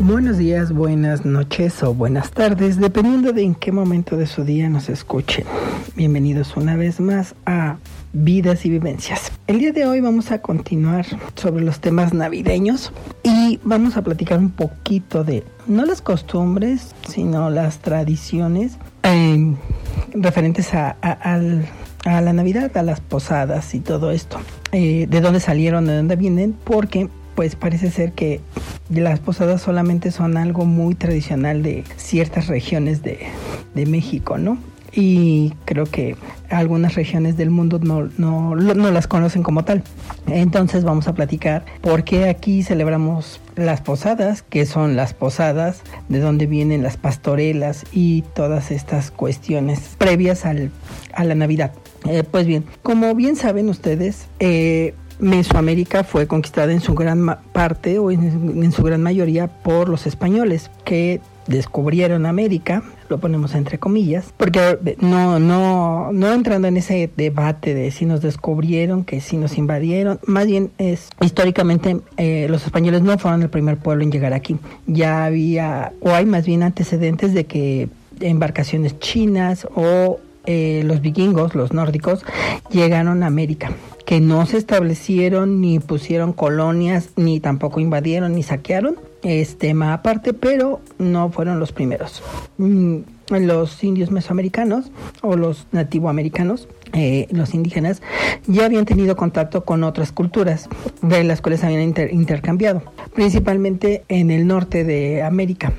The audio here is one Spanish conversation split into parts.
Buenos días, buenas noches o buenas tardes, dependiendo de en qué momento de su día nos escuchen. Bienvenidos una vez más a Vidas y Vivencias. El día de hoy vamos a continuar sobre los temas navideños y vamos a platicar un poquito de, no las costumbres, sino las tradiciones eh, referentes a, la Navidad, a las posadas y todo esto. Eh, de dónde salieron, de dónde vienen, porque pues parece ser que las posadas solamente son algo muy tradicional de ciertas regiones de, de México, ¿no? Y creo que algunas regiones del mundo no, no, no, las conocen como tal. Entonces vamos a platicar por qué aquí celebramos las posadas, qué son las posadas, de dónde vienen las pastorelas y todas estas cuestiones previas al, a la Navidad. Eh, pues bien, como bien saben ustedes, eh, Mesoamérica fue conquistada en su gran parte o en, en, su gran mayoría por los españoles que descubrieron América, lo ponemos entre comillas, porque no, no, no entrando en ese debate de si nos descubrieron, que si nos invadieron, más bien es históricamente eh, los españoles no fueron el primer pueblo en llegar aquí. Ya había, o hay más bien antecedentes de que embarcaciones chinas o eh, los vikingos, los nórdicos, llegaron a América que no se establecieron ni pusieron colonias, ni tampoco invadieron ni saquearon, es tema aparte, pero no fueron los primeros. Mm, los indios mesoamericanos o los nativoamericanos, eh, los indígenas, ya habían tenido contacto con otras culturas, de las cuales habían intercambiado, principalmente en el norte de América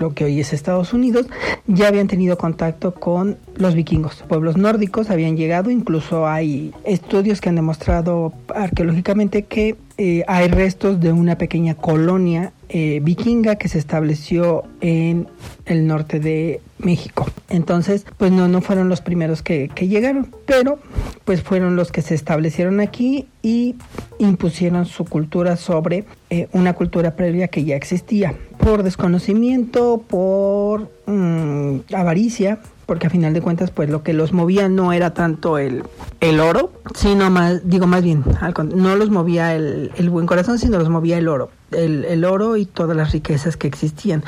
lo que hoy es Estados Unidos, ya habían tenido contacto con los vikingos. Pueblos nórdicos habían llegado, incluso hay estudios que han demostrado arqueológicamente que eh, hay restos de una pequeña colonia eh, vikinga que se estableció en el norte de México. Entonces, pues no, no fueron los primeros que, llegaron, pero pues fueron los que se establecieron aquí y impusieron su cultura sobre eh, una cultura previa que ya existía. Por desconocimiento, por mm, avaricia, porque a final de cuentas pues lo que los movía no era tanto el, el oro, sino más, digo más bien, no los movía el, el buen corazón, sino los movía el oro, el, el, oro y todas las riquezas que existían.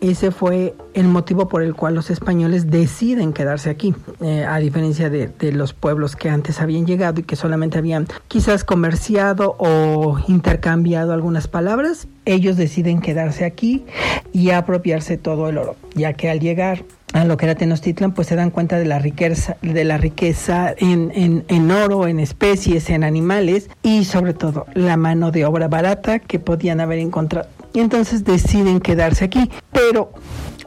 Ese fue el motivo por el cual los españoles deciden quedarse aquí, eh, a diferencia de, los pueblos que antes habían llegado y que solamente habían quizás comerciado o intercambiado algunas palabras, ellos deciden quedarse aquí y apropiarse todo el oro, ya que al llegar a lo que era Tenochtitlan, pues se dan cuenta de la riqueza, de la riqueza en, en, en, oro, en especies, en animales y sobre todo la mano de obra barata que podían haber encontrado. Y entonces deciden quedarse aquí. Pero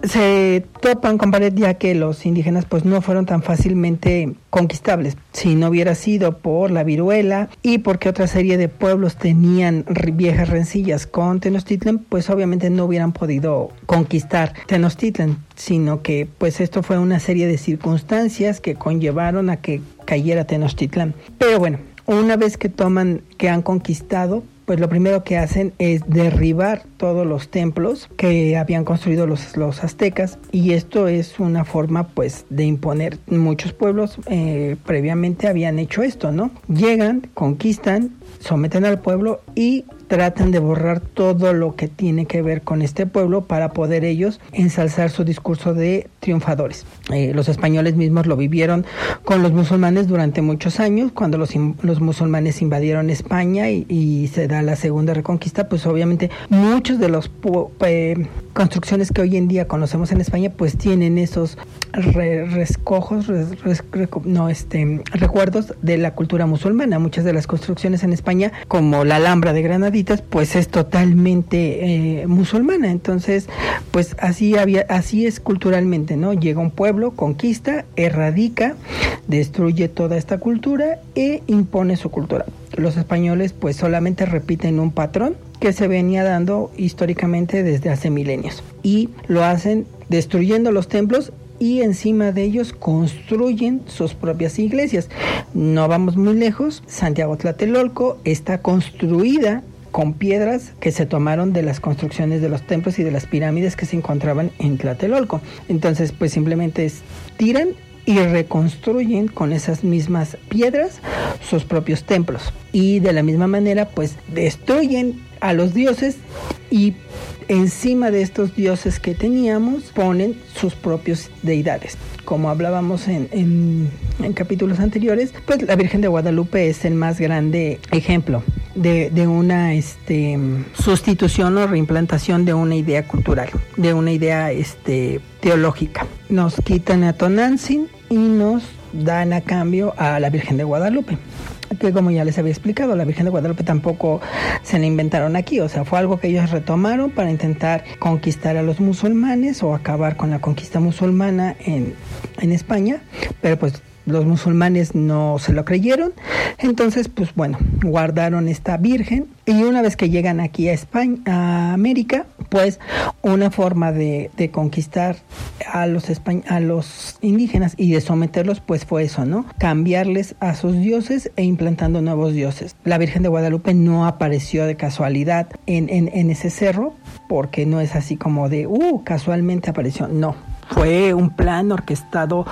se topan con pared ya que los indígenas pues no fueron tan fácilmente conquistables. Si no hubiera sido por la viruela y porque otra serie de pueblos tenían viejas rencillas con Tenochtitlan pues obviamente no hubieran podido conquistar Tenochtitlan sino que pues esto fue una serie de circunstancias que conllevaron a que cayera Tenochtitlan. Pero bueno una vez que toman que han conquistado pues lo primero que hacen es derribar todos los templos que habían construido los, los aztecas y esto es una forma pues de imponer. Muchos pueblos eh, previamente habían hecho esto no llegan conquistan someten al pueblo y tratan de borrar todo lo que tiene que ver con este pueblo para poder ellos ensalzar su discurso de triunfadores. Eh, los españoles mismos lo vivieron con los musulmanes durante muchos años, cuando los, los musulmanes invadieron España y, se da la segunda reconquista, pues obviamente muchos de los eh, construcciones que hoy en día conocemos en España, pues tienen esos rescojos, no, este, recuerdos de la cultura musulmana. Muchas de las construcciones en España, como la Alhambra de Granada, pues es totalmente eh, musulmana. Entonces, pues así había, así es culturalmente, ¿no? Llega un pueblo, conquista, erradica, destruye toda esta cultura e impone su cultura. Los españoles, pues solamente repiten un patrón que se venía dando históricamente desde hace milenios y lo hacen destruyendo los templos y encima de ellos construyen sus propias iglesias. No vamos muy lejos, Santiago Tlatelolco está construida con piedras que se tomaron de las construcciones de los templos y de las pirámides que se encontraban en Tlatelolco. Entonces, pues simplemente tiran y reconstruyen con esas mismas piedras sus propios templos. Y de la misma manera, pues destruyen a los dioses y encima de estos dioses que teníamos ponen sus propios deidades. Como hablábamos en, capítulos anteriores, pues la Virgen de Guadalupe es el más grande ejemplo de, una este, sustitución o reimplantación de una idea cultural, de una idea este, teológica. Nos quitan a Tonantzin y nos dan a cambio a la Virgen de Guadalupe que como ya les había explicado, la Virgen de Guadalupe tampoco se la inventaron aquí, o sea, fue algo que ellos retomaron para intentar conquistar a los musulmanes o acabar con la conquista musulmana en, en España, pero pues los musulmanes no se lo creyeron, entonces pues bueno, guardaron esta virgen y una vez que llegan aquí a España, a América, pues una forma de, conquistar a los, a los indígenas y de someterlos pues fue eso, ¿no? Cambiarles a sus dioses e implantando nuevos dioses. La Virgen de Guadalupe no apareció de casualidad en, en, en ese cerro porque no es así como de, uh, casualmente apareció, no fue un plan orquestado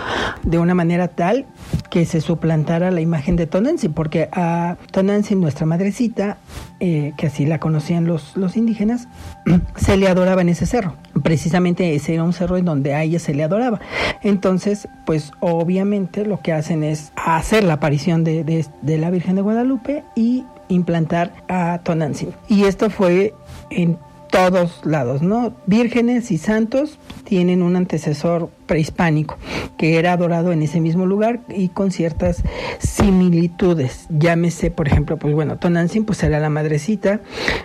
de una manera tal que se suplantara la imagen de Tonantzin, porque a Tonantzin, nuestra madrecita, eh, que así la conocían los, los indígenas, se le adoraba en ese cerro. Precisamente ese era un cerro en donde a ella se le adoraba. Entonces, pues obviamente lo que hacen es hacer la aparición de, de la Virgen de Guadalupe y implantar a Tonantzin. Y esto fue en todos lados, ¿no? Vírgenes y santos tienen un antecesor prehispánico que era adorado en ese mismo lugar y con ciertas similitudes. Llámese, por ejemplo, pues bueno, Tonantzin pues era la madrecita,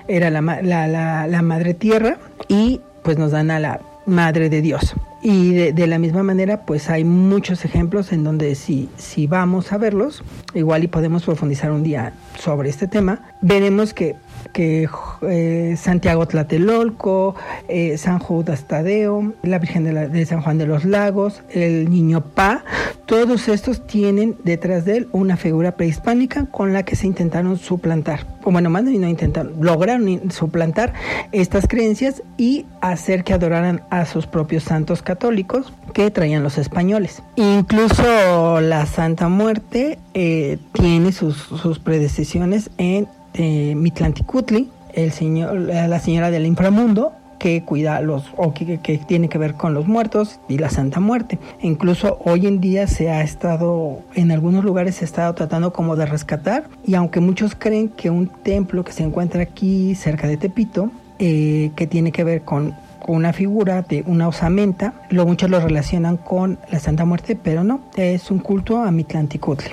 era la, la, la madre tierra y pues nos dan a la madre de Dios. Y de, la misma manera, pues hay muchos ejemplos en donde si, si vamos a verlos, igual y podemos profundizar un día sobre este tema, veremos que que eh, Santiago Tlatelolco, eh, San Judas Tadeo, la Virgen de, San Juan de los Lagos, el Niño Pa, todos estos tienen detrás de él una figura prehispánica con la que se intentaron suplantar, o bueno, más no intentaron, lograron suplantar estas creencias y hacer que adoraran a sus propios santos católicos que traían los españoles. Incluso la Santa Muerte eh, tiene sus, predecisiones en eh, Mitlanticutli, señor, la señora del inframundo, que cuida los o que, tiene que ver con los muertos y la Santa Muerte. incluso hoy en día se ha estado, en algunos lugares se ha estado tratando como de rescatar y aunque muchos creen que un templo que se encuentra aquí cerca de Tepito, eh, que tiene que ver con una figura de una osamenta, lo muchos lo relacionan con la Santa Muerte, pero no, es un culto a Mitlanticutli.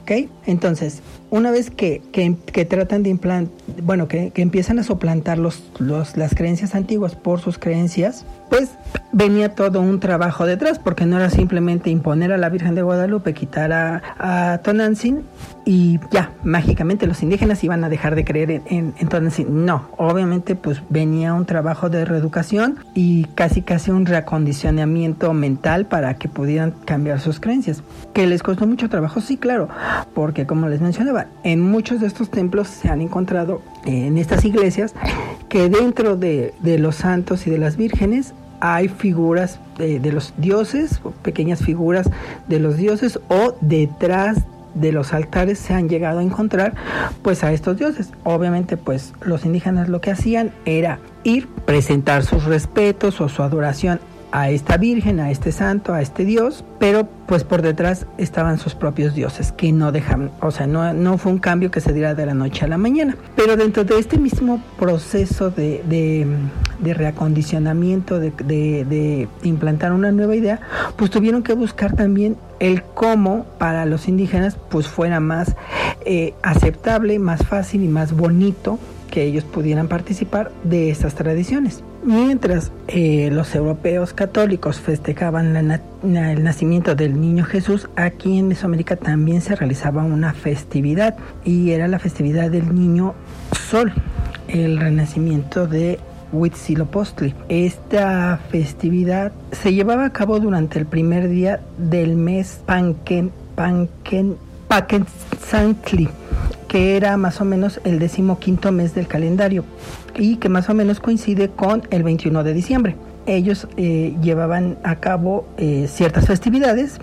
¿Ok? Entonces, una vez que, que, tratan de implantar, bueno, que, que, empiezan a suplantar los, los, las creencias antiguas por sus creencias, pues venía todo un trabajo detrás, porque no era simplemente imponer a la Virgen de Guadalupe, quitar a, a Tonantzin y ya, mágicamente los indígenas iban a dejar de creer en, en, Tonantzin. No, obviamente pues venía un trabajo de reeducación y casi casi un reacondicionamiento mental para que pudieran cambiar sus creencias. ¿Que les costó mucho trabajo? Sí, claro, porque como les mencionaba, en muchos de estos templos se han encontrado en estas iglesias que dentro de, los santos y de las vírgenes hay figuras de, los dioses, pequeñas figuras de los dioses o detrás de los altares se han llegado a encontrar pues a estos dioses. Obviamente pues los indígenas lo que hacían era ir, presentar sus respetos o su adoración a esta virgen, a este santo, a este dios, pero pues por detrás estaban sus propios dioses que no dejan, o sea, no, no fue un cambio que se diera de la noche a la mañana. Pero dentro de este mismo proceso de, de, reacondicionamiento, de, de, implantar una nueva idea, pues tuvieron que buscar también el cómo para los indígenas pues fuera más eh, aceptable, más fácil y más bonito que ellos pudieran participar de estas tradiciones. Mientras eh, los europeos católicos festejaban el nacimiento del niño Jesús, aquí en Mesoamérica también se realizaba una festividad y era la festividad del niño Sol, el renacimiento de Huitzilopochtli. Esta festividad se llevaba a cabo durante el primer día del mes Panken, Santli que era más o menos el decimoquinto mes del calendario y que más o menos coincide con el 21 de diciembre. Ellos eh, llevaban a cabo eh, ciertas festividades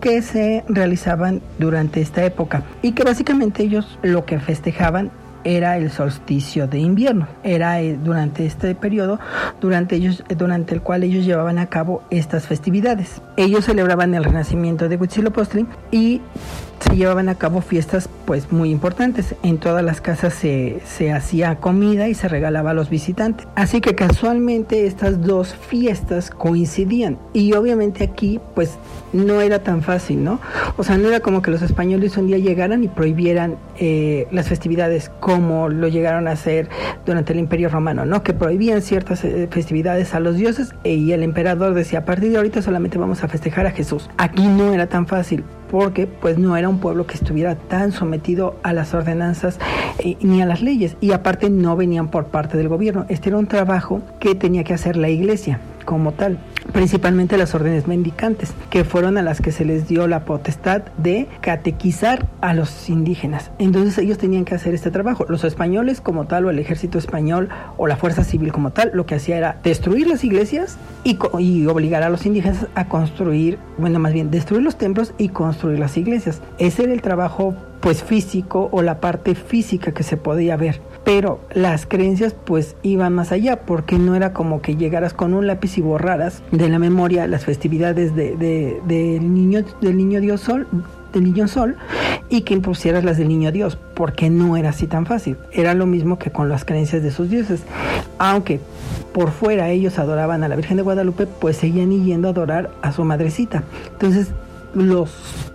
que se realizaban durante esta época y que básicamente ellos lo que festejaban era el solsticio de invierno. Era eh, durante este periodo durante, ellos, durante el cual ellos llevaban a cabo estas festividades. Ellos celebraban el renacimiento de Huitzilopochtli y se llevaban a cabo fiestas pues muy importantes. En todas las casas se, se, hacía comida y se regalaba a los visitantes. Así que casualmente estas dos fiestas coincidían. Y obviamente aquí pues no era tan fácil, ¿no? O sea, no era como que los españoles un día llegaran y prohibieran eh, las festividades como lo llegaron a hacer durante el Imperio Romano, ¿no? Que prohibían ciertas eh, festividades a los dioses y el emperador decía, a partir de ahorita solamente vamos a festejar a Jesús. Aquí no era tan fácil porque pues no era un pueblo que estuviera tan sometido a las ordenanzas eh, ni a las leyes y aparte no venían por parte del gobierno. Este era un trabajo que tenía que hacer la iglesia como tal principalmente las órdenes mendicantes, que fueron a las que se les dio la potestad de catequizar a los indígenas. Entonces ellos tenían que hacer este trabajo. Los españoles como tal, o el ejército español, o la fuerza civil como tal, lo que hacía era destruir las iglesias y, y obligar a los indígenas a construir, bueno, más bien, destruir los templos y construir las iglesias. Ese era el trabajo pues físico o la parte física que se podía ver. Pero las creencias pues iban más allá porque no era como que llegaras con un lápiz y borraras de la memoria las festividades de, del niño del niño Dios Sol del niño sol y que impusieras las del niño Dios, porque no era así tan fácil. Era lo mismo que con las creencias de sus dioses. Aunque por fuera ellos adoraban a la Virgen de Guadalupe, pues seguían yendo a adorar a su madrecita. Entonces, los,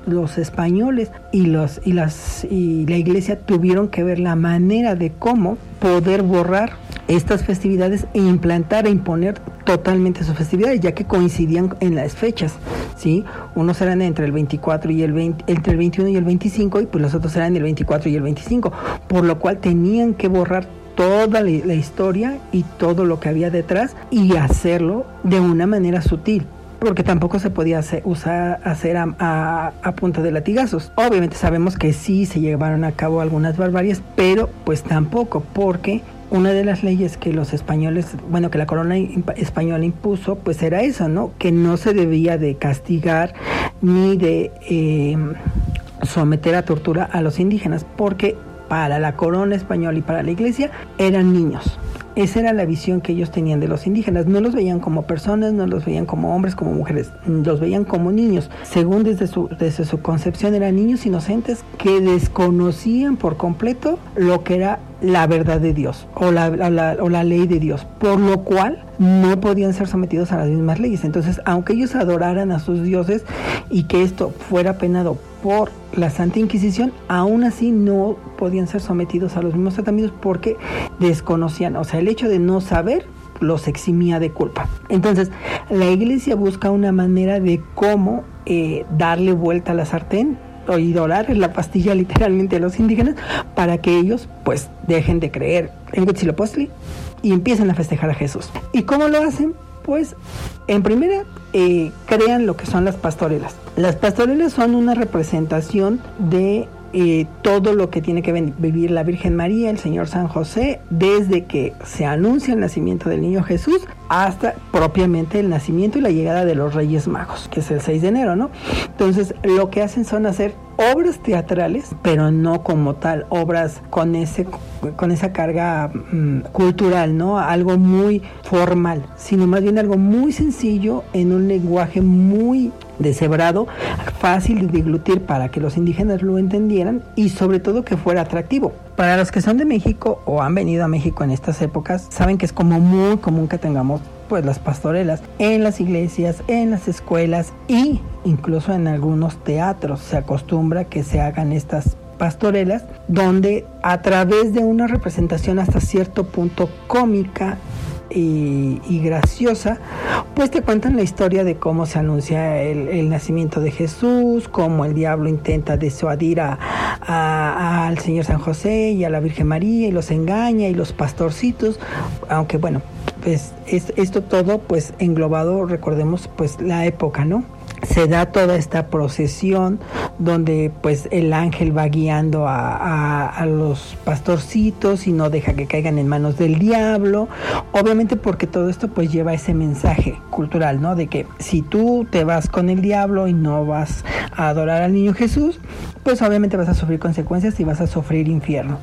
los españoles y, los, y, las, y la iglesia tuvieron que ver la manera de cómo poder borrar estas festividades e implantar e imponer totalmente sus festividades, ya que coincidían en las fechas, ¿sí? Unos eran entre el 24 y el 20, entre el 21 y el 25 y pues los otros eran el 24 y el 25, por lo cual tenían que borrar toda la, historia y todo lo que había detrás y hacerlo de una manera sutil porque tampoco se podía hacer, usar, hacer a, a, punta de latigazos. Obviamente sabemos que sí se llevaron a cabo algunas barbaries, pero pues tampoco, porque una de las leyes que los españoles, bueno, que la corona española impuso, pues era eso, ¿no? Que no se debía de castigar ni de eh, someter a tortura a los indígenas, porque para la corona española y para la iglesia eran niños. Esa era la visión que ellos tenían de los indígenas. No los veían como personas, no los veían como hombres, como mujeres, los veían como niños. Según desde su, desde su concepción eran niños inocentes que desconocían por completo lo que era la verdad de Dios o la, o la, ley de Dios, por lo cual no podían ser sometidos a las mismas leyes. Entonces, aunque ellos adoraran a sus dioses y que esto fuera penado por la Santa Inquisición, aún así no podían ser sometidos a los mismos tratamientos porque desconocían, o sea, el hecho de no saber los eximía de culpa. Entonces, la iglesia busca una manera de cómo eh, darle vuelta a la sartén o idolar la pastilla literalmente a los indígenas para que ellos pues dejen de creer en Huitzilopochtli y empiecen a festejar a Jesús. ¿Y cómo lo hacen? Pues en primera eh, crean lo que son las pastorelas. Las pastorelas son una representación de eh, todo lo que tiene que vivir la Virgen María, el Señor San José, desde que se anuncia el nacimiento del niño Jesús hasta propiamente el nacimiento y la llegada de los Reyes Magos, que es el 6 de enero, ¿no? Entonces, lo que hacen son hacer obras teatrales, pero no como tal obras con ese con esa carga mm, cultural, ¿no? Algo muy formal, sino más bien algo muy sencillo en un lenguaje muy deshebrado, fácil de diglutir para que los indígenas lo entendieran y sobre todo que fuera atractivo. Para los que son de México o han venido a México en estas épocas, saben que es como muy común que tengamos pues las pastorelas en las iglesias, en las escuelas y incluso en algunos teatros. Se acostumbra que se hagan estas pastorelas donde a través de una representación hasta cierto punto cómica y, graciosa, pues te cuentan la historia de cómo se anuncia el, nacimiento de Jesús, cómo el diablo intenta disuadir al Señor San José y a la Virgen María y los engaña y los pastorcitos, aunque bueno, pues esto todo pues englobado, recordemos pues la época, ¿no? Se da toda esta procesión donde pues el ángel va guiando a, a, los pastorcitos y no deja que caigan en manos del diablo. Obviamente porque todo esto pues lleva ese mensaje cultural, ¿no? De que si tú te vas con el diablo y no vas a adorar al niño Jesús, pues obviamente vas a sufrir consecuencias y vas a sufrir infierno.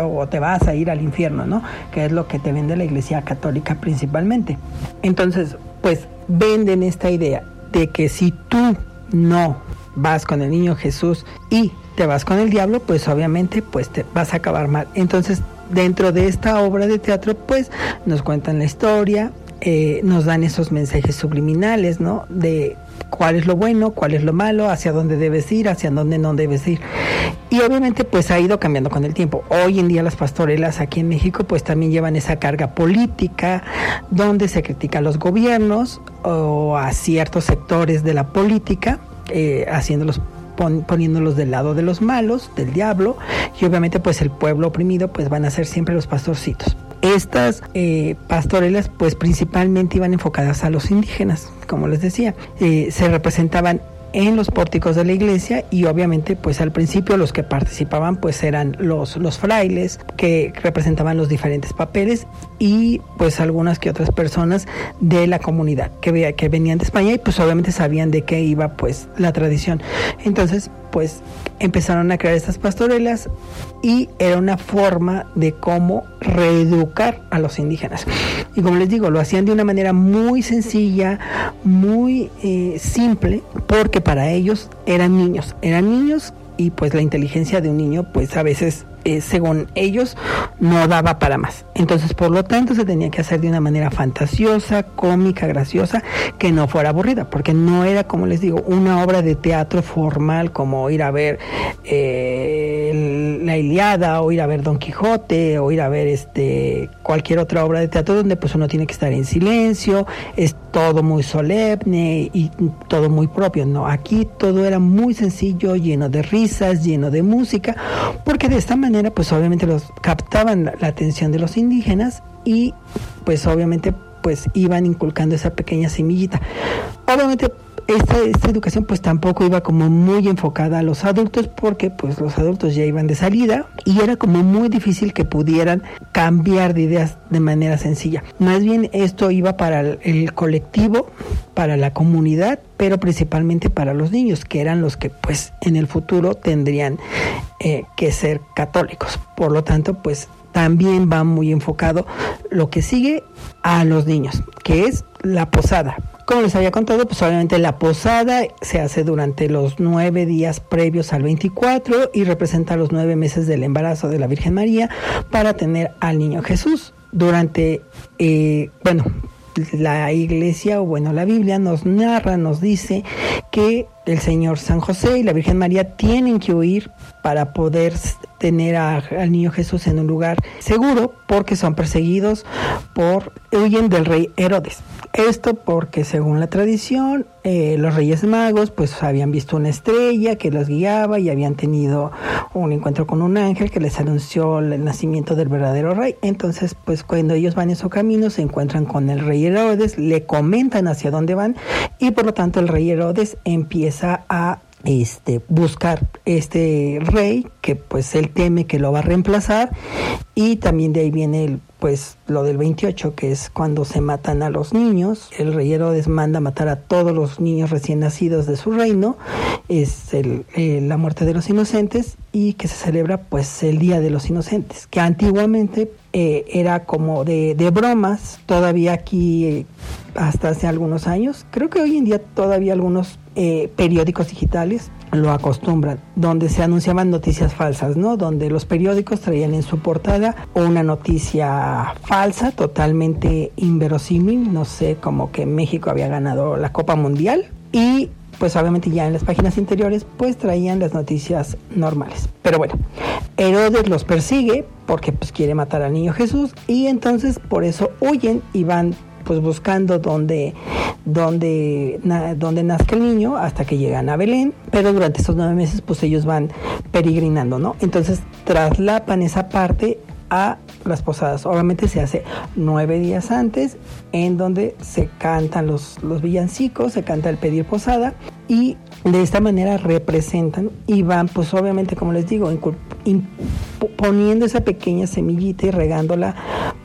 O te vas a ir al infierno, ¿no? Que es lo que te vende la iglesia católica principalmente. Entonces, pues venden esta idea de que si tú no vas con el niño Jesús y te vas con el diablo, pues obviamente pues te vas a acabar mal. Entonces, dentro de esta obra de teatro, pues nos cuentan la historia, eh, nos dan esos mensajes subliminales, ¿no? De cuál es lo bueno, cuál es lo malo, hacia dónde debes ir, hacia dónde no debes ir. Y obviamente pues ha ido cambiando con el tiempo. Hoy en día las pastorelas aquí en México pues también llevan esa carga política donde se critica a los gobiernos o a ciertos sectores de la política, eh, haciéndolos poniéndolos del lado de los malos, del diablo, y obviamente pues el pueblo oprimido pues van a ser siempre los pastorcitos. Estas eh, pastorelas pues principalmente iban enfocadas a los indígenas, como les decía, eh, se representaban en los pórticos de la iglesia y obviamente pues al principio los que participaban pues eran los, los frailes que representaban los diferentes papeles y pues algunas que otras personas de la comunidad que, que venían de España y pues obviamente sabían de qué iba pues la tradición. Entonces pues empezaron a crear estas pastorelas y era una forma de cómo reeducar a los indígenas. Y como les digo, lo hacían de una manera muy sencilla, muy eh, simple, porque para ellos eran niños, eran niños y pues la inteligencia de un niño pues a veces eh, según ellos, no daba para más. Entonces, por lo tanto, se tenía que hacer de una manera fantasiosa, cómica, graciosa, que no fuera aburrida, porque no era, como les digo, una obra de teatro formal como ir a ver eh, la Iliada o ir a ver Don Quijote o ir a ver este cualquier otra obra de teatro donde pues uno tiene que estar en silencio, es todo muy solemne y todo muy propio. No, aquí todo era muy sencillo, lleno de risas, lleno de música, porque de esta manera pues obviamente los captaban la, atención de los indígenas y pues obviamente pues iban inculcando esa pequeña semillita. Obviamente esta, esta, educación pues tampoco iba como muy enfocada a los adultos porque pues los adultos ya iban de salida y era como muy difícil que pudieran cambiar de ideas de manera sencilla. Más bien esto iba para el colectivo, para la comunidad, pero principalmente para los niños, que eran los que pues en el futuro tendrían eh, que ser católicos. Por lo tanto pues también va muy enfocado lo que sigue a los niños, que es la posada. Como les había contado, pues obviamente la posada se hace durante los nueve días previos al 24 y representa los nueve meses del embarazo de la Virgen María para tener al niño Jesús. Durante, eh, bueno, la iglesia o bueno, la Biblia nos narra, nos dice que el Señor San José y la Virgen María tienen que huir para poder tener al niño Jesús en un lugar seguro porque son perseguidos por huyen del rey Herodes. Esto porque según la tradición eh, los Reyes Magos pues habían visto una estrella que los guiaba y habían tenido un encuentro con un ángel que les anunció el nacimiento del verdadero rey. Entonces pues cuando ellos van en su camino se encuentran con el rey Herodes, le comentan hacia dónde van y por lo tanto el rey Herodes empieza a este, buscar este rey que pues él teme que lo va a reemplazar. Y también de ahí viene el, pues lo del 28 que es cuando se matan a los niños. El rey Herodes manda matar a todos los niños recién nacidos de su reino. Es el, eh, la muerte de los inocentes y que se celebra pues el día de los inocentes que antiguamente eh, era como de, de bromas. Todavía aquí eh, hasta hace algunos años. Creo que hoy en día todavía algunos eh, periódicos digitales lo acostumbran, donde se anunciaban noticias falsas, ¿no? Donde los periódicos traían en su portada una noticia falsa, totalmente inverosímil, no sé, como que México había ganado la Copa Mundial y pues obviamente ya en las páginas interiores pues traían las noticias normales. Pero bueno, Herodes los persigue porque pues quiere matar al niño Jesús y entonces por eso huyen y van pues buscando dónde, dónde, dónde nazca el niño hasta que llegan a Belén, pero durante esos nueve meses pues ellos van peregrinando, ¿no? Entonces traslapan esa parte a las posadas. Obviamente se hace nueve días antes, en donde se cantan los, los villancicos, se canta el pedir posada y de esta manera representan y van pues obviamente como les digo poniendo esa pequeña semillita y regándola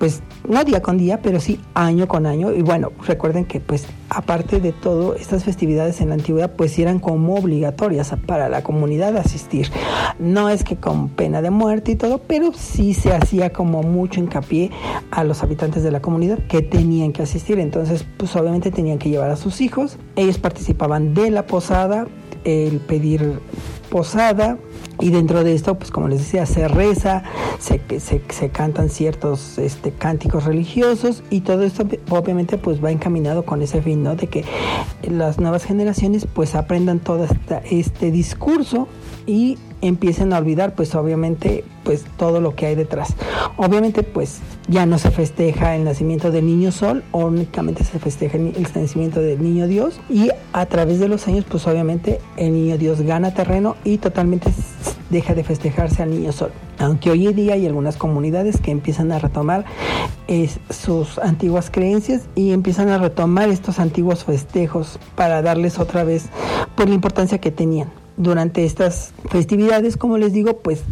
pues no día con día pero sí año con año. Y bueno recuerden que pues aparte de todo estas festividades en la antigüedad pues eran como obligatorias para la comunidad asistir. No es que con pena de muerte y todo pero sí se hacía como mucho hincapié a los habitantes de la comunidad que tenían que asistir. Entonces pues obviamente tenían que llevar a sus hijos. Ellos participaban de la posada el pedir posada y dentro de esto, pues como les decía, se reza, se, se, se cantan ciertos este, cánticos religiosos y todo esto obviamente pues va encaminado con ese fin, ¿no? De que las nuevas generaciones pues aprendan todo este discurso y empiecen a olvidar pues obviamente pues todo lo que hay detrás. Obviamente pues ya no se festeja el nacimiento del niño sol, únicamente se festeja el nacimiento del niño Dios y a través de los años pues obviamente el niño Dios gana terreno y totalmente deja de festejarse al niño sol. Aunque hoy en día hay algunas comunidades que empiezan a retomar sus antiguas creencias y empiezan a retomar estos antiguos festejos para darles otra vez por la importancia que tenían durante estas festividades, como les digo, pues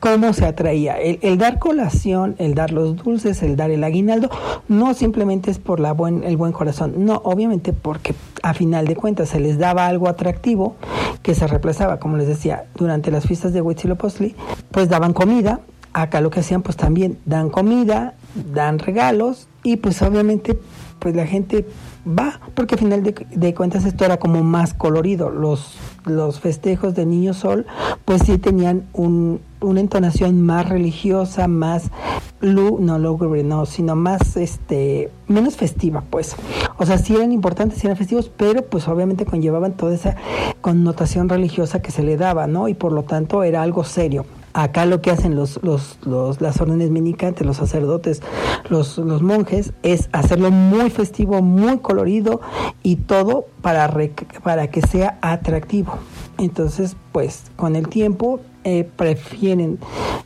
cómo se atraía. El, dar colación, el dar los dulces, el dar el aguinaldo, no simplemente es por la buen, el buen corazón, no, obviamente porque a final de cuentas se les daba algo atractivo que se reemplazaba, como les decía, durante las fiestas de Huitzilopochtli, pues daban comida, acá lo que hacían pues también dan comida, dan regalos y pues obviamente pues la gente va, porque al final de, cuentas esto era como más colorido. Los, los festejos de Niño Sol, pues sí tenían un, una entonación más religiosa, más lu, no lúgubre, no, sino más, este, menos festiva, pues. O sea, sí eran importantes, sí eran festivos, pero pues obviamente conllevaban toda esa connotación religiosa que se le daba, ¿no? Y por lo tanto era algo serio. Acá lo que hacen los, los, los, las órdenes menicantes, los sacerdotes, los, los monjes, es hacerlo muy festivo, muy colorido y todo para, para que sea atractivo. Entonces, pues con el tiempo eh, prefieren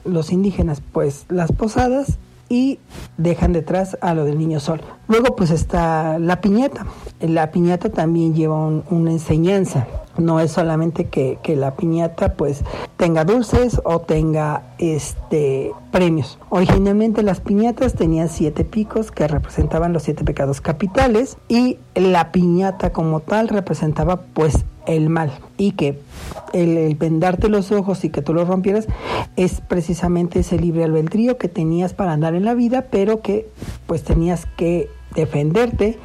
los indígenas pues las posadas y dejan detrás a lo del niño sol. Luego pues está la piñata. La piñata también lleva una enseñanza no es solamente que, la piñata pues tenga dulces o tenga este premios. Originalmente las piñatas tenían siete picos que representaban los siete pecados capitales y la piñata como tal representaba pues el mal y que el, vendarte los ojos y que tú los rompieras es precisamente ese libre albedrío que tenías para andar en la vida pero que pues tenías que defenderte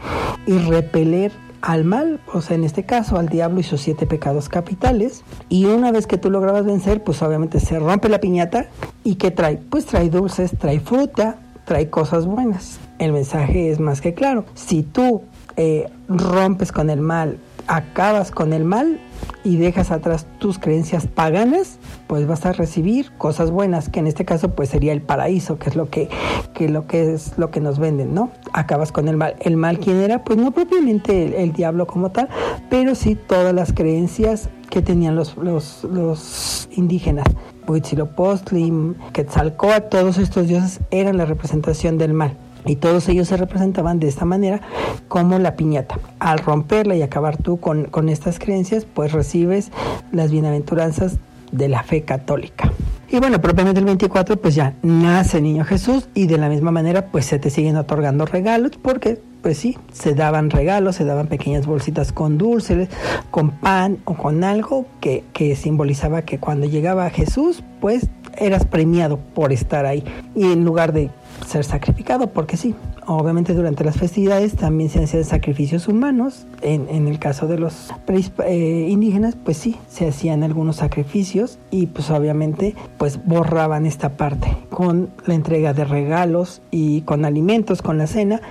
y repeler al mal, o sea, en este caso al diablo y sus siete pecados capitales. Y una vez que tú lograbas vencer, pues obviamente se rompe la piñata. ¿Y qué trae? Pues trae dulces, trae fruta, trae cosas buenas. El mensaje es más que claro. Si tú eh, rompes con el mal, acabas con el mal y dejas atrás tus creencias paganas, pues vas a recibir cosas buenas, que en este caso pues sería el paraíso, que es lo que, que lo que es lo que nos venden, ¿no? Acabas con el mal. El mal quién era, pues no propiamente el, diablo como tal, pero sí todas las creencias que tenían los, los, los indígenas. Huitzilopochtli, Quetzalcóatl, todos estos dioses eran la representación del mal y todos ellos se representaban de esta manera como la piñata. Al romperla y acabar tú con, con estas creencias, pues recibes las bienaventuranzas de la fe católica. Y bueno, propiamente el 24 pues ya nace niño Jesús y de la misma manera pues se te siguen otorgando regalos porque pues sí, se daban regalos, se daban pequeñas bolsitas con dulces, con pan o con algo que, que simbolizaba que cuando llegaba Jesús pues eras premiado por estar ahí y en lugar de ser sacrificado, porque sí, obviamente durante las festividades también se hacían sacrificios humanos, en, en el caso de los eh, indígenas, pues sí, se hacían algunos sacrificios y pues obviamente pues borraban esta parte con la entrega de regalos y con alimentos, con la cena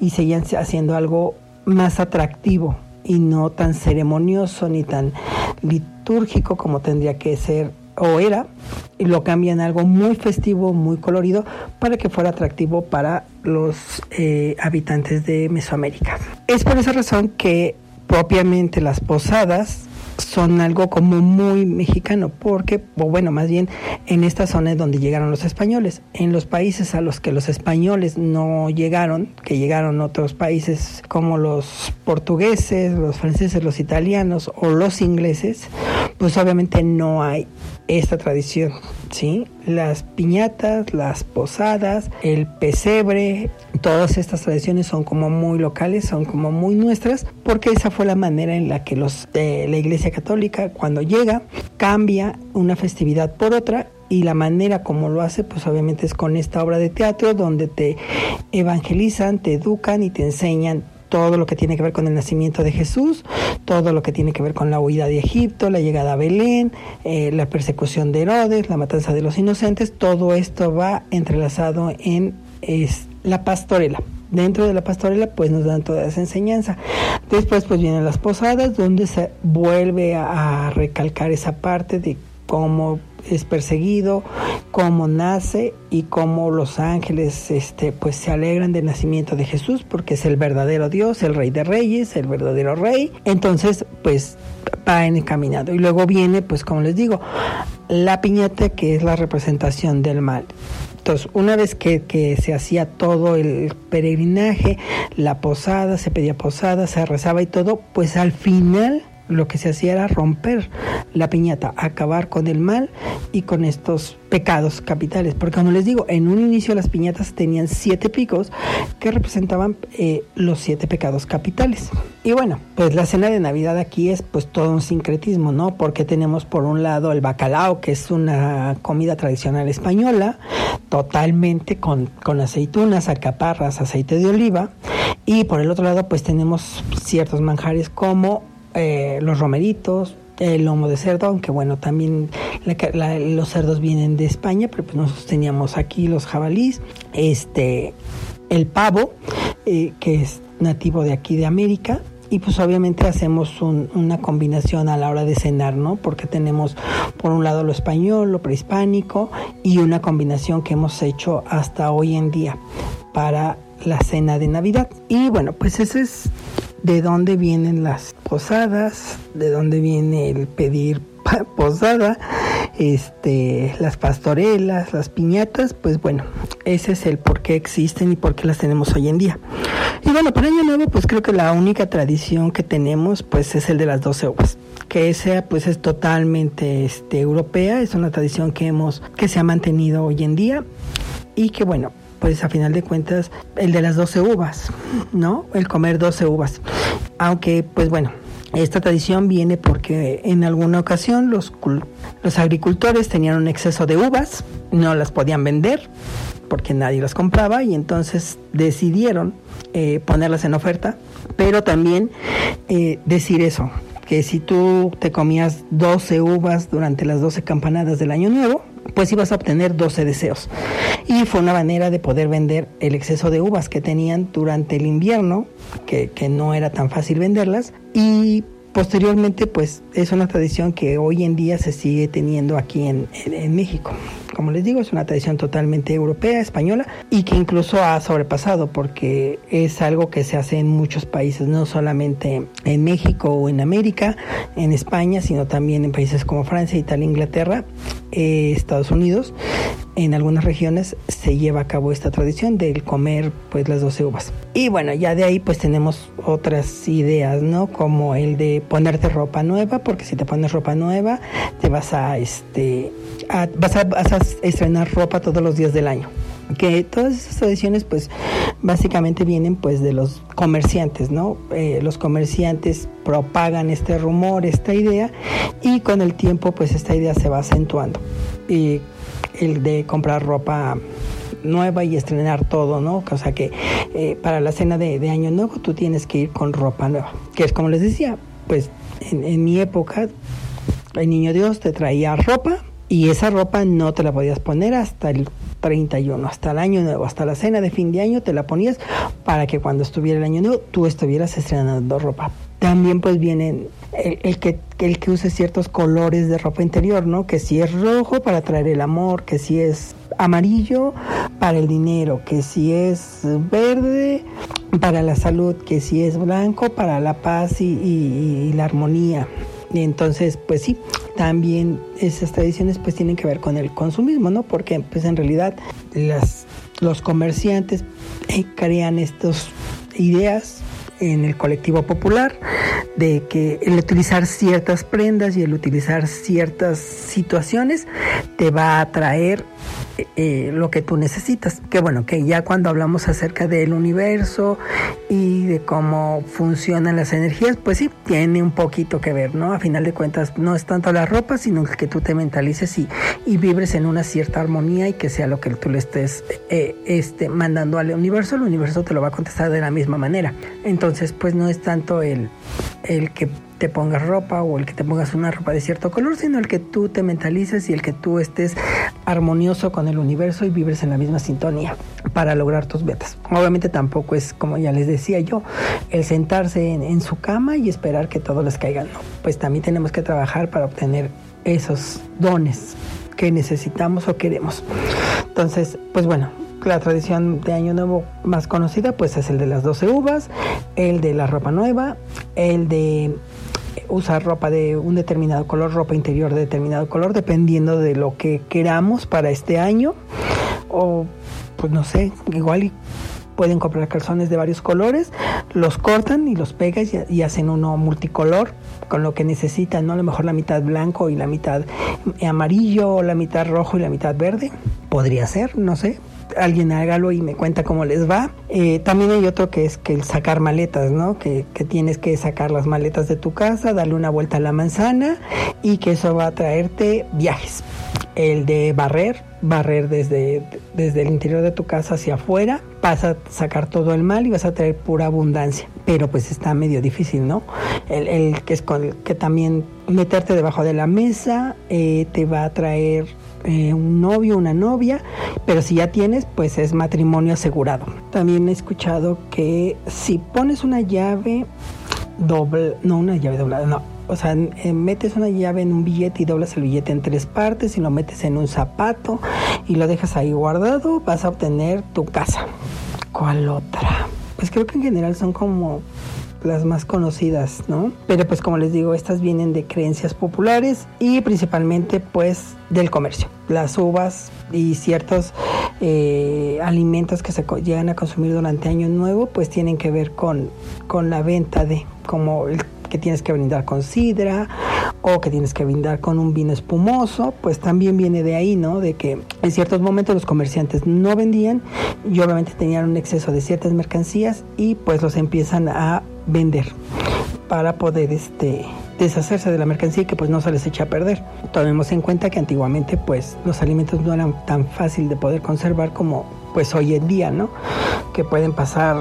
y seguían haciendo algo más atractivo y no tan ceremonioso ni tan litúrgico como tendría que ser o era, y lo cambian algo muy festivo, muy colorido, para que fuera atractivo para los eh, habitantes de Mesoamérica. Es por esa razón que propiamente las posadas son algo como muy mexicano, porque, o bueno, más bien en esta zona es donde llegaron los españoles. En los países a los que los españoles no llegaron, que llegaron otros países como los portugueses, los franceses, los italianos o los ingleses, pues obviamente no hay esta tradición, ¿sí? Las piñatas, las posadas, el pesebre, todas estas tradiciones son como muy locales, son como muy nuestras, porque esa fue la manera en la que los de la Iglesia Católica cuando llega cambia una festividad por otra y la manera como lo hace pues obviamente es con esta obra de teatro donde te evangelizan, te educan y te enseñan todo lo que tiene que ver con el nacimiento de Jesús, todo lo que tiene que ver con la huida de Egipto, la llegada a Belén, eh, la persecución de Herodes, la matanza de los inocentes, todo esto va entrelazado en la pastorela. Dentro de la pastorela pues nos dan toda esa enseñanza. Después pues vienen las posadas donde se vuelve a recalcar esa parte de cómo es perseguido, cómo nace y cómo los ángeles este, pues se alegran del nacimiento de Jesús porque es el verdadero Dios, el rey de reyes, el verdadero rey. Entonces pues va encaminado. Y luego viene pues como les digo, la piñata que es la representación del mal. Entonces, una vez que, que, se hacía todo el peregrinaje, la posada, se pedía posada, se rezaba y todo, pues al final lo que se hacía era romper la piñata, acabar con el mal y con estos pecados capitales. Porque como les digo, en un inicio las piñatas tenían siete picos que representaban eh, los siete pecados capitales. Y bueno, pues la cena de Navidad aquí es pues todo un sincretismo, ¿no? Porque tenemos por un lado el bacalao, que es una comida tradicional española, totalmente con, con aceitunas, alcaparras, aceite de oliva. Y por el otro lado pues tenemos ciertos manjares como eh, los romeritos, el lomo de cerdo, aunque bueno, también los cerdos vienen de España, pero pues nosotros teníamos aquí los jabalís, este, el pavo, eh, que es nativo de aquí de América, y pues obviamente hacemos una combinación a la hora de cenar, ¿no? Porque tenemos por un lado lo español, lo prehispánico y una combinación que hemos hecho hasta hoy en día para la cena de Navidad. Y bueno, pues ese es de dónde vienen las posadas, de dónde viene el pedir posada, este, las pastorelas, las piñatas, pues bueno, ese es el por qué existen y por qué las tenemos hoy en día. Y bueno, para Año Nuevo, pues creo que la única tradición que tenemos, pues es el de las 12 uvas, que esa pues es totalmente este, europea, es una tradición que hemos, que se ha mantenido hoy en día y que bueno, pues a final de cuentas el de las 12 uvas, ¿no? El comer 12 uvas. Aunque, pues bueno, esta tradición viene porque en alguna ocasión los, los agricultores tenían un exceso de uvas, no las podían vender porque nadie las compraba y entonces decidieron eh, ponerlas en oferta, pero también eh, decir eso, que si tú te comías 12 uvas durante las 12 campanadas del año nuevo, pues ibas a obtener 12 deseos. Y fue una manera de poder vender el exceso de uvas que tenían durante el invierno, que, que no era tan fácil venderlas, y posteriormente pues es una tradición que hoy en día se sigue teniendo aquí en, en, México. Como les digo, es una tradición totalmente europea, española y que incluso ha sobrepasado porque es algo que se hace en muchos países, no solamente en México o en América, en España, sino también en países como Francia, Italia, Inglaterra, eh, Estados Unidos. En algunas regiones se lleva a cabo esta tradición del comer pues las 12 uvas. Y bueno, ya de ahí pues tenemos otras ideas, ¿no? Como el de ponerte ropa nueva, porque si te pones ropa nueva, te vas a, este, vas, a, estrenar ropa todos los días del año que todas esas tradiciones pues básicamente vienen pues de los comerciantes, ¿no? Eh, los comerciantes propagan este rumor, esta idea y con el tiempo pues esta idea se va acentuando y el de comprar ropa nueva y estrenar todo, ¿no? O sea que eh, para la cena de, de, Año Nuevo tú tienes que ir con ropa nueva, que es como les decía, pues en, mi época el niño Dios te traía ropa y esa ropa no te la podías poner hasta el 31, hasta el año nuevo, hasta la cena de fin de año te la ponías para que cuando estuviera el año nuevo tú estuvieras estrenando ropa. También pues vienen el, que, el que use ciertos colores de ropa interior, ¿no? Que si es rojo para traer el amor, que si es amarillo para el dinero, que si es verde para la salud, que si es blanco para la paz y, la armonía. Y entonces, pues sí, también esas tradiciones pues tienen que ver con el consumismo, ¿no? Porque pues en realidad las, los comerciantes eh, crean estas ideas en el colectivo popular de que el utilizar ciertas prendas y el utilizar ciertas situaciones te va a traer eh, lo que tú necesitas. Que bueno, que ya cuando hablamos acerca del universo y de cómo funcionan las energías, pues sí, tiene un poquito que ver, ¿no? A final de cuentas, no es tanto la ropa, sino que tú te mentalices y, y vibres en una cierta armonía y que sea lo que tú le estés eh, este, mandando al universo, el universo te lo va a contestar de la misma manera. Entonces, pues no es tanto el, el que te pongas ropa o el que te pongas una ropa de cierto color, sino el que tú te mentalices y el que tú estés armonioso con el universo y vibres en la misma sintonía para lograr tus metas. Obviamente tampoco es, como ya les decía yo, el sentarse en, su cama y esperar que todos les caigan. No, pues también tenemos que trabajar para obtener esos dones que necesitamos o queremos. Entonces, pues bueno, la tradición de Año Nuevo más conocida pues es el de las 12 uvas, el de la ropa nueva, el de usar ropa de un determinado color, ropa interior de determinado color, dependiendo de lo que queramos para este año. O, pues no sé, igual pueden comprar calzones de varios colores, los cortan y los pegan y, hacen uno multicolor con lo que necesitan, ¿no? A lo mejor la mitad blanco y la mitad amarillo, o la mitad rojo y la mitad verde. Podría ser, no sé, alguien hágalo y me cuenta cómo les va. Eh, también hay otro que es que el sacar maletas, ¿no? Que, que, tienes que sacar las maletas de tu casa, darle una vuelta a la manzana y que eso va a traerte viajes. El de barrer, barrer desde, desde el interior de tu casa hacia afuera, vas a sacar todo el mal y vas a traer pura abundancia. Pero pues está medio difícil, ¿no? El, que es con que también meterte debajo de la mesa eh, te va a traer eh, un novio, una novia, pero si ya tienes, pues es matrimonio asegurado. También he escuchado que si pones una llave doble, no una llave doblada, no, o sea, eh, metes una llave en un billete y doblas el billete en tres partes y lo metes en un zapato y lo dejas ahí guardado, vas a obtener tu casa. ¿Cuál otra? Pues creo que en general son como las más conocidas, ¿no? Pero pues como les digo, estas vienen de creencias populares y principalmente pues del comercio. Las uvas y ciertos eh, alimentos que se llegan a consumir durante Año Nuevo pues tienen que ver con, con la venta de como el que tienes que brindar con sidra o que tienes que brindar con un vino espumoso, pues también viene de ahí, ¿no? De que en ciertos momentos los comerciantes no vendían y obviamente tenían un exceso de ciertas mercancías y pues los empiezan a vender para poder este deshacerse de la mercancía y que pues no se les echa a perder. Tomemos en cuenta que antiguamente pues los alimentos no eran tan fácil de poder conservar como pues hoy en día, ¿no? Que pueden pasar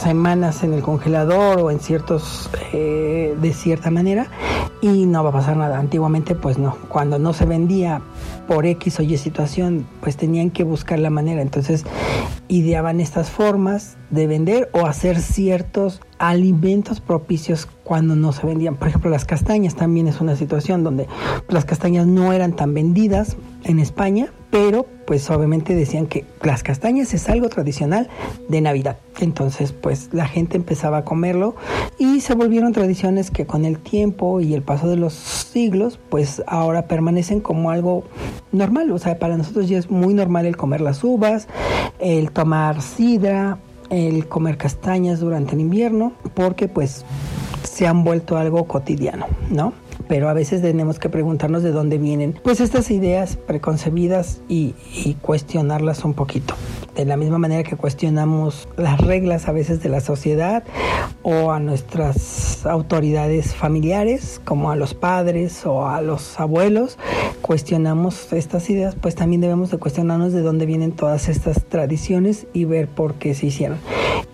semanas en el congelador o en ciertos eh, de cierta manera y no va a pasar nada. Antiguamente pues no, cuando no se vendía por X o Y situación pues tenían que buscar la manera, entonces ideaban estas formas de vender o hacer ciertos alimentos propicios cuando no se vendían. Por ejemplo, las castañas también es una situación donde las castañas no eran tan vendidas en España, pero pues obviamente decían que las castañas es algo tradicional de Navidad. Entonces pues la gente empezaba a comerlo y se volvieron tradiciones que con el tiempo y el paso de los siglos pues ahora permanecen como algo normal. O sea, para nosotros ya es muy normal el comer las uvas, el tomar sidra, el comer castañas durante el invierno, porque pues se han vuelto algo cotidiano, ¿no? Pero a veces tenemos que preguntarnos de dónde vienen pues estas ideas preconcebidas y, cuestionarlas un poquito de la misma manera que cuestionamos las reglas a veces de la sociedad o a nuestras autoridades familiares, como a los padres o a los abuelos, cuestionamos estas ideas, pues también debemos de cuestionarnos de dónde vienen todas estas tradiciones y ver por qué se hicieron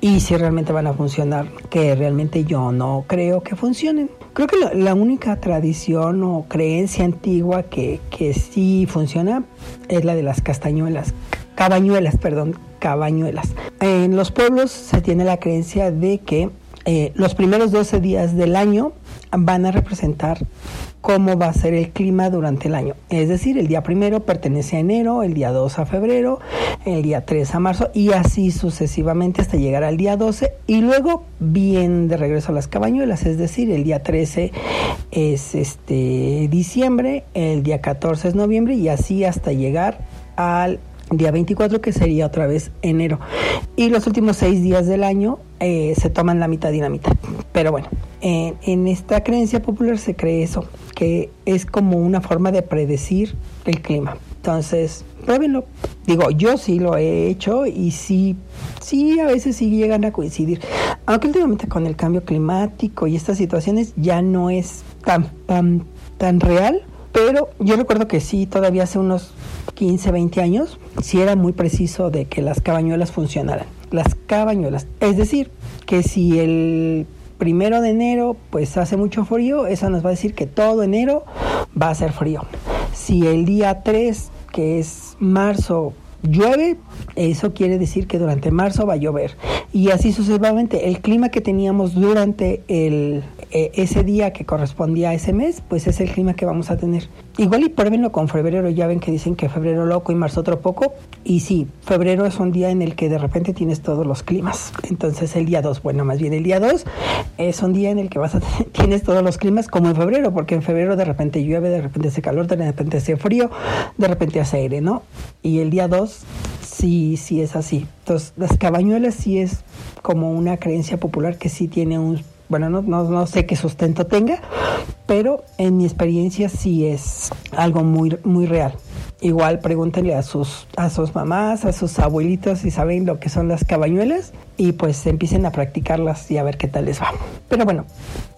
y si realmente van a funcionar, que realmente yo no creo que funcionen. Creo que la, única tradición o creencia antigua que, que sí funciona es la de las castañuelas cabañuelas, perdón, cabañuelas. En los pueblos se tiene la creencia de que eh, los primeros 12 días del año van a representar cómo va a ser el clima durante el año. Es decir, el día primero pertenece a enero, el día 2 a febrero, el día 3 a marzo y así sucesivamente hasta llegar al día 12 y luego bien de regreso a las cabañuelas, es decir, el día 13 es este diciembre, el día 14 es noviembre y así hasta llegar al día 24 que sería otra vez enero. Y los últimos seis días del año eh, se toman la mitad y la mitad. Pero bueno, en esta creencia popular se cree eso, que es como una forma de predecir el clima. Entonces, pruébenlo. Digo, yo sí lo he hecho y sí, sí, a veces sí llegan a coincidir. Aunque últimamente con el cambio climático y estas situaciones ya no es tan, tan, tan real, pero yo recuerdo que sí, todavía hace unos 15, 20 años, sí era muy preciso de que las cabañuelas funcionaran. Las cabañuelas. Es decir, que si el primero de enero pues hace mucho frío, eso nos va a decir que todo enero va a ser frío. Si el día 3, que es marzo, llueve, eso quiere decir que durante marzo va a llover. Y así sucesivamente, el clima que teníamos durante el, eh, ese día que correspondía a ese mes, pues es el clima que vamos a tener. Igual y pruébenlo con febrero, ya ven que dicen que febrero loco y marzo otro poco. Y sí, febrero es un día en el que de repente tienes todos los climas. Entonces el día 2, bueno, más bien el día 2 es un día en el que vas a tienes todos los climas como en febrero, porque en febrero de repente llueve, de repente hace calor, de repente hace frío, de repente hace aire, ¿no? Y el día 2 sí, sí es así. Entonces las cabañuelas sí es como una creencia popular que sí tiene un bueno, no, no, no, sé qué sustento tenga, pero en mi experiencia sí es algo muy, muy real. Igual pregúntenle a sus, a sus mamás, a sus abuelitos si saben lo que son las cabañuelas y pues empiecen a practicarlas y a ver qué tal les va. Pero bueno,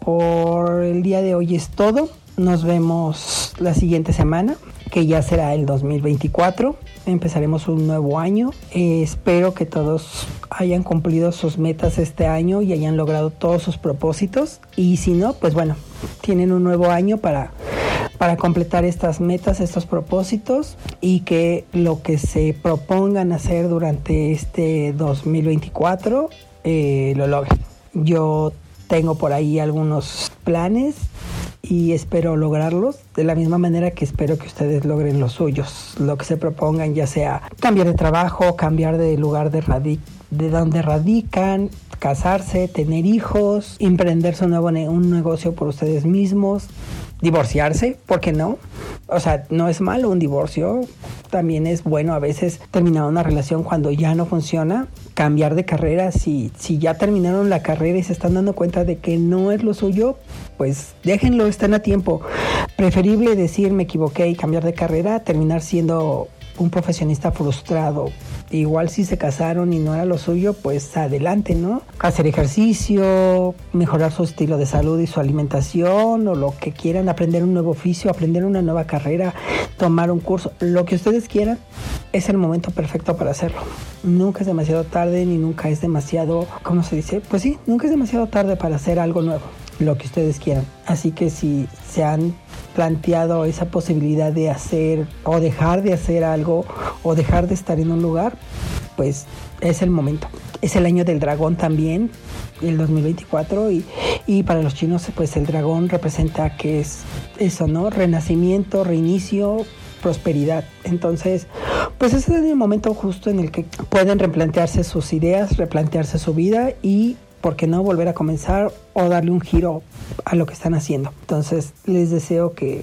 por el día de hoy es todo. Nos vemos la siguiente semana, que ya será el 2024. Empezaremos un nuevo año. Eh, espero que todos hayan cumplido sus metas este año y hayan logrado todos sus propósitos. Y si no, pues bueno, tienen un nuevo año para, para completar estas metas, estos propósitos y que lo que se propongan hacer durante este 2024 eh, lo logren. Yo tengo por ahí algunos planes y espero lograrlos de la misma manera que espero que ustedes logren los suyos, lo que se propongan, ya sea cambiar de trabajo, cambiar de lugar de, de donde radican, casarse, tener hijos, emprender su nuevo un negocio por ustedes mismos, divorciarse, ¿por qué no? O sea, no es malo un divorcio, también es bueno a veces terminar una relación cuando ya no funciona, cambiar de carrera, si, si ya terminaron la carrera y se están dando cuenta de que no es lo suyo, pues déjenlo, están a tiempo. Preferible decir me equivoqué y cambiar de carrera, terminar siendo un profesionista frustrado. Igual si se casaron y no era lo suyo, pues adelante, ¿no? Hacer ejercicio, mejorar su estilo de salud y su alimentación o lo que quieran, aprender un nuevo oficio, aprender una nueva carrera, tomar un curso, lo que ustedes quieran, es el momento perfecto para hacerlo. Nunca es demasiado tarde ni nunca es demasiado, ¿cómo se dice? Pues sí, nunca es demasiado tarde para hacer algo nuevo, lo que ustedes quieran. Así que si se han planteado esa posibilidad de hacer o dejar de hacer algo o dejar de estar en un lugar, pues es el momento. Es el año del dragón también, el 2024, y, y para los chinos pues el dragón representa que es eso, ¿no? Renacimiento, reinicio, prosperidad. Entonces, pues ese es el momento justo en el que pueden replantearse sus ideas, replantearse su vida y ¿por qué no volver a comenzar o darle un giro a lo que están haciendo? Entonces les deseo que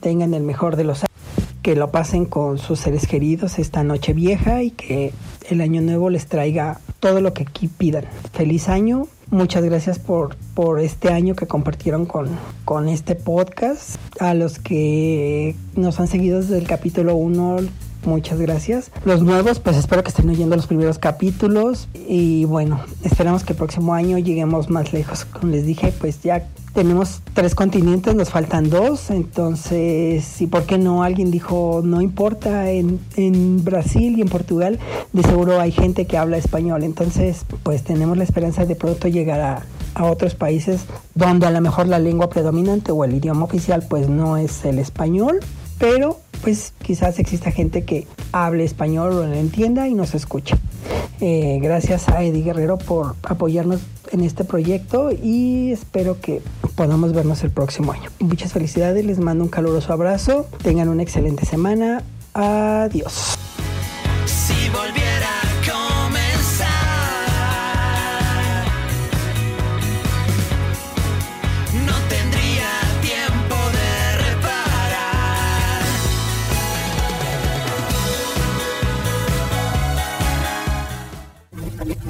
tengan el mejor de los años, que lo pasen con sus seres queridos esta noche vieja y que el año nuevo les traiga todo lo que aquí pidan. Feliz año. Muchas gracias por, por este año que compartieron con, con este podcast. A los que nos han seguido desde el capítulo 1 Muchas gracias. Los nuevos, pues espero que estén oyendo los primeros capítulos y bueno, esperamos que el próximo año lleguemos más lejos. Como les dije, pues ya tenemos tres continentes, nos faltan dos, entonces, ¿y por qué no? Alguien dijo, no importa, en, en, Brasil y en Portugal de seguro hay gente que habla español, entonces, pues tenemos la esperanza de pronto llegar a, a otros países donde a lo mejor la lengua predominante o el idioma oficial pues no es el español, pero pues quizás exista gente que hable español o lo entienda y nos escuche. Eh, gracias a Eddie Guerrero por apoyarnos en este proyecto y espero que podamos vernos el próximo año. Muchas felicidades, les mando un caluroso abrazo, tengan una excelente semana, adiós.